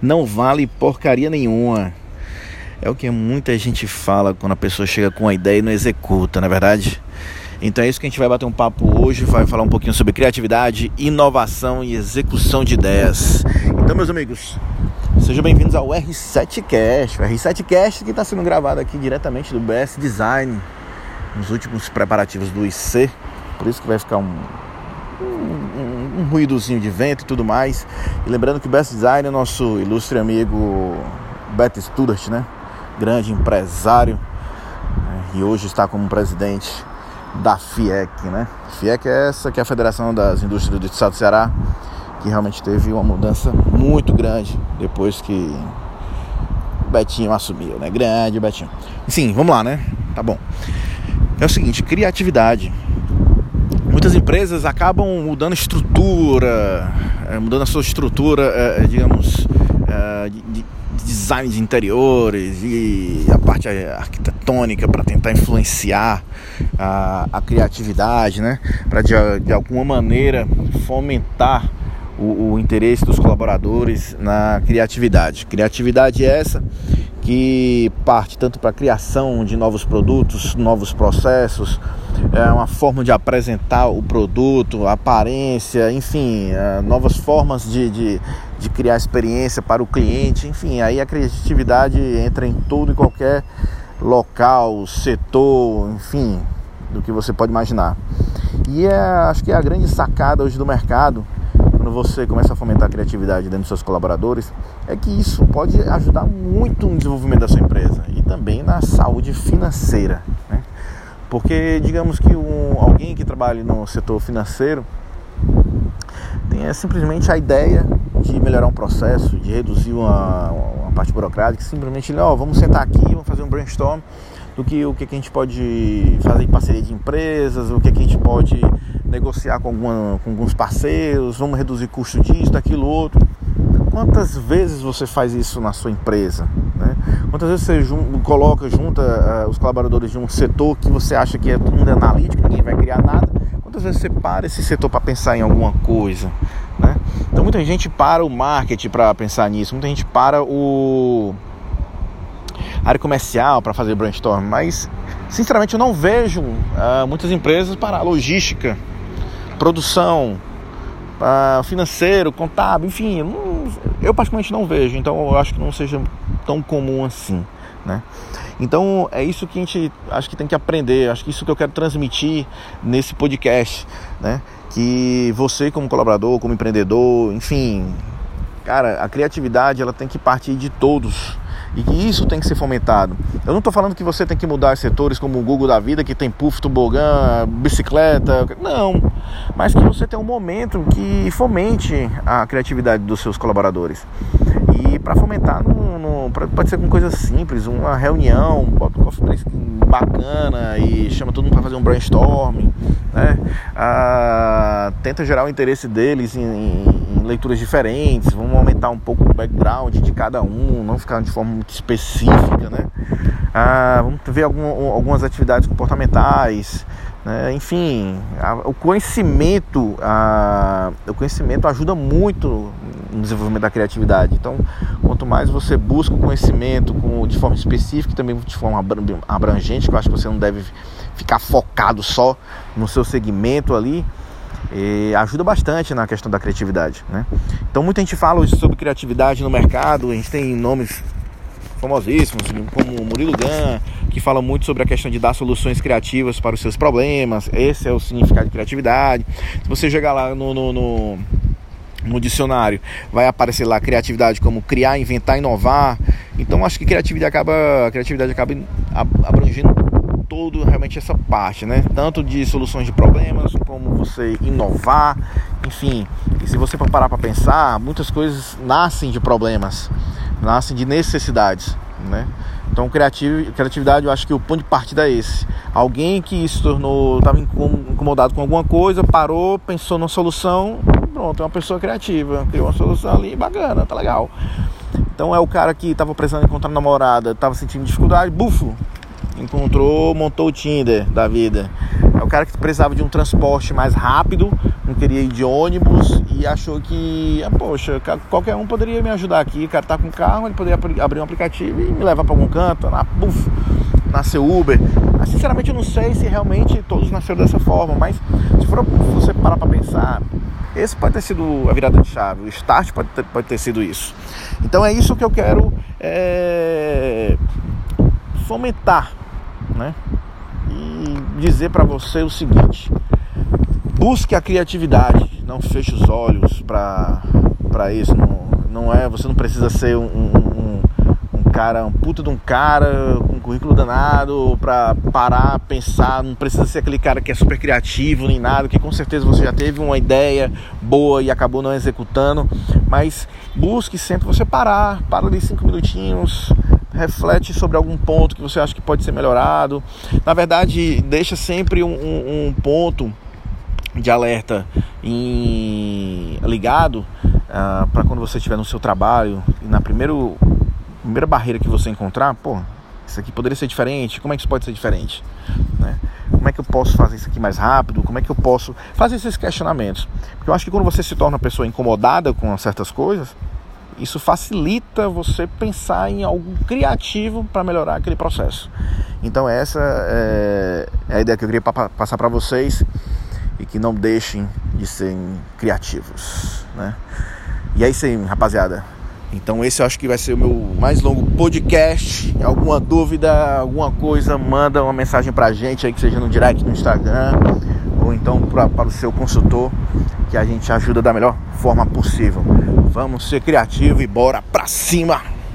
não vale porcaria nenhuma. É o que muita gente fala quando a pessoa chega com uma ideia e não executa, na é verdade? Então é isso que a gente vai bater um papo hoje, vai falar um pouquinho sobre criatividade, inovação e execução de ideias. Então, meus amigos, sejam bem-vindos ao R7Cast. O R7Cast que está sendo gravado aqui diretamente do BS Design, nos últimos preparativos do IC. Por isso que vai ficar um, um, um, ruídozinho de vento e tudo mais. E lembrando que o Best Design é nosso ilustre amigo Beto Studart, né? Grande empresário. Né? E hoje está como presidente da FIEC, né? FIEC é essa que é a Federação das Indústrias do Estado do Ceará, que realmente teve uma mudança muito grande depois que o Betinho assumiu, né? Grande Betinho. Sim, vamos lá, né? Tá bom. É o seguinte, criatividade. Muitas empresas acabam mudando estrutura, é, mudando a sua estrutura, é, é, digamos, de design de interiores e a parte arquitetônica para tentar influenciar a, a criatividade, né? Para de, de, alguma maneira fomentar o, o interesse dos colaboradores na criatividade. Criatividade é essa que parte tanto para a criação de novos produtos, novos processos, é uma forma de apresentar o produto, aparência, enfim, é, novas formas de, de, de, criar experiência para o cliente, enfim, aí a criatividade entra em todo e qualquer local, setor, enfim, do que você pode imaginar. E é, acho que é a grande sacada hoje do mercado quando você começa a fomentar a criatividade dentro dos seus colaboradores, é que isso pode ajudar muito no desenvolvimento da sua empresa e também na saúde financeira. Porque digamos que um, alguém que trabalhe no setor financeiro tem simplesmente a ideia de melhorar um processo, de reduzir uma, uma parte burocrática, simplesmente, ó, oh, vamos sentar aqui, vamos fazer um brainstorm do que o que, a gente pode fazer em parceria de empresas, o que, que a gente pode negociar com, alguma, com alguns parceiros, vamos reduzir custo disso, daquilo outro. Quantas vezes você faz isso na sua empresa? Né? Quantas vezes você coloca, junta uh, os colaboradores de um setor que você acha que é todo mundo analítico, ninguém vai criar nada? Quantas vezes você para esse setor para pensar em alguma coisa? Né? Então muita gente para o marketing para pensar nisso, muita gente para o área comercial para fazer brainstorm, mas sinceramente eu não vejo uh, muitas empresas para logística, produção, uh, financeiro, contábil, enfim, não, eu particularmente não vejo, então eu acho que não seja tão comum assim, né? Então é isso que a gente acho que tem que aprender, acho que isso que eu quero transmitir nesse podcast, né? Que você como colaborador, como empreendedor, enfim, cara, a criatividade ela tem que partir de todos e isso tem que ser fomentado. Eu não estou falando que você tem que mudar setores como o Google da vida, que tem puff, tobogã, bicicleta, não, mas que você tenha um momento que fomente a criatividade dos seus colaboradores. E para fomentar, no, no, pode ser com coisas simples, uma reunião, bota um coffee break bacana e chama todo mundo para fazer um brainstorming, né? Ah, tenta gerar o interesse deles em, em leituras diferentes, vamos aumentar um pouco o background de cada um, não ficar de forma muito específica, né? Ah, vamos ver algum, algumas atividades comportamentais, né? enfim, a, o conhecimento, a, o conhecimento ajuda muito no desenvolvimento da criatividade. Então, quanto mais você busca o conhecimento com, de forma específica também de forma abrangente, que eu acho que você não deve ficar focado só no seu segmento ali, e ajuda bastante na questão da criatividade, né? Então muita gente fala sobre criatividade no mercado, a gente tem nomes famosíssimos como Murilo Gun, que fala muito sobre a questão de dar soluções criativas para os seus problemas. Esse é o significado de criatividade. Se você chegar lá no, no, no, no dicionário, vai aparecer lá criatividade como criar, inventar, inovar. Então acho que criatividade acaba, criatividade acaba abrangendo todo realmente essa parte, né? Tanto de soluções de problemas, como você inovar, enfim. E se você for parar para pensar, muitas coisas nascem de problemas, nascem de necessidades, né? Então, criatividade, eu acho que o ponto de partida é esse. Alguém que se tornou, estava incomodado com alguma coisa, parou, pensou numa solução, pronto, é uma pessoa criativa, criou uma solução ali, bacana, tá legal. Então é o cara que estava precisando encontrar namorada, estava sentindo dificuldade, bufo, encontrou, montou o Tinder da vida. É o cara que precisava de um transporte mais rápido, não queria ir de ônibus e achou que, ah, poxa, qualquer um poderia me ajudar aqui. O cara tá com carro, ele poderia abrir um aplicativo e me levar para algum canto, na, buf, nasceu Uber. Mas, sinceramente, eu não sei se realmente todos nasceram dessa forma, mas se for você parar para pensar, esse pode ter sido a virada de chave, o start pode ter, pode ter sido isso. Então é isso que eu quero é, fomentar, né? E dizer para você o seguinte: busque a criatividade, não feche os olhos para isso. Não, não é, você não precisa ser um, um, um cara, um puta de um cara com um currículo danado para parar, pensar. Não precisa ser aquele cara que é super criativo nem nada, que com certeza você já teve uma ideia boa e acabou não executando. Mas busque sempre você parar, para ali cinco minutinhos, reflete sobre algum ponto que você acha que pode ser melhorado. Na verdade, deixa sempre um, um, um ponto de alerta em, ligado uh, ah, para quando você estiver no seu trabalho e na primeiro, primeira barreira que você encontrar, pô, isso aqui poderia ser diferente, como é que isso pode ser diferente? Né? Como é que eu posso fazer isso aqui mais rápido? Como é que eu posso fazer esses questionamentos? Porque eu acho que quando você se torna uma pessoa incomodada com certas coisas, isso facilita você pensar em algo criativo para melhorar aquele processo. Então essa é, é a ideia que eu queria passar para vocês e que não deixem de serem criativos, né? E é isso aí, rapaziada. Então esse eu acho que vai ser o meu mais longo podcast. Alguma dúvida, alguma coisa, manda uma mensagem pra gente aí, que seja no direct no Instagram, ou então pra, para o seu consultor, que a gente ajuda da melhor forma possível. Vamos ser criativos e bora pra cima!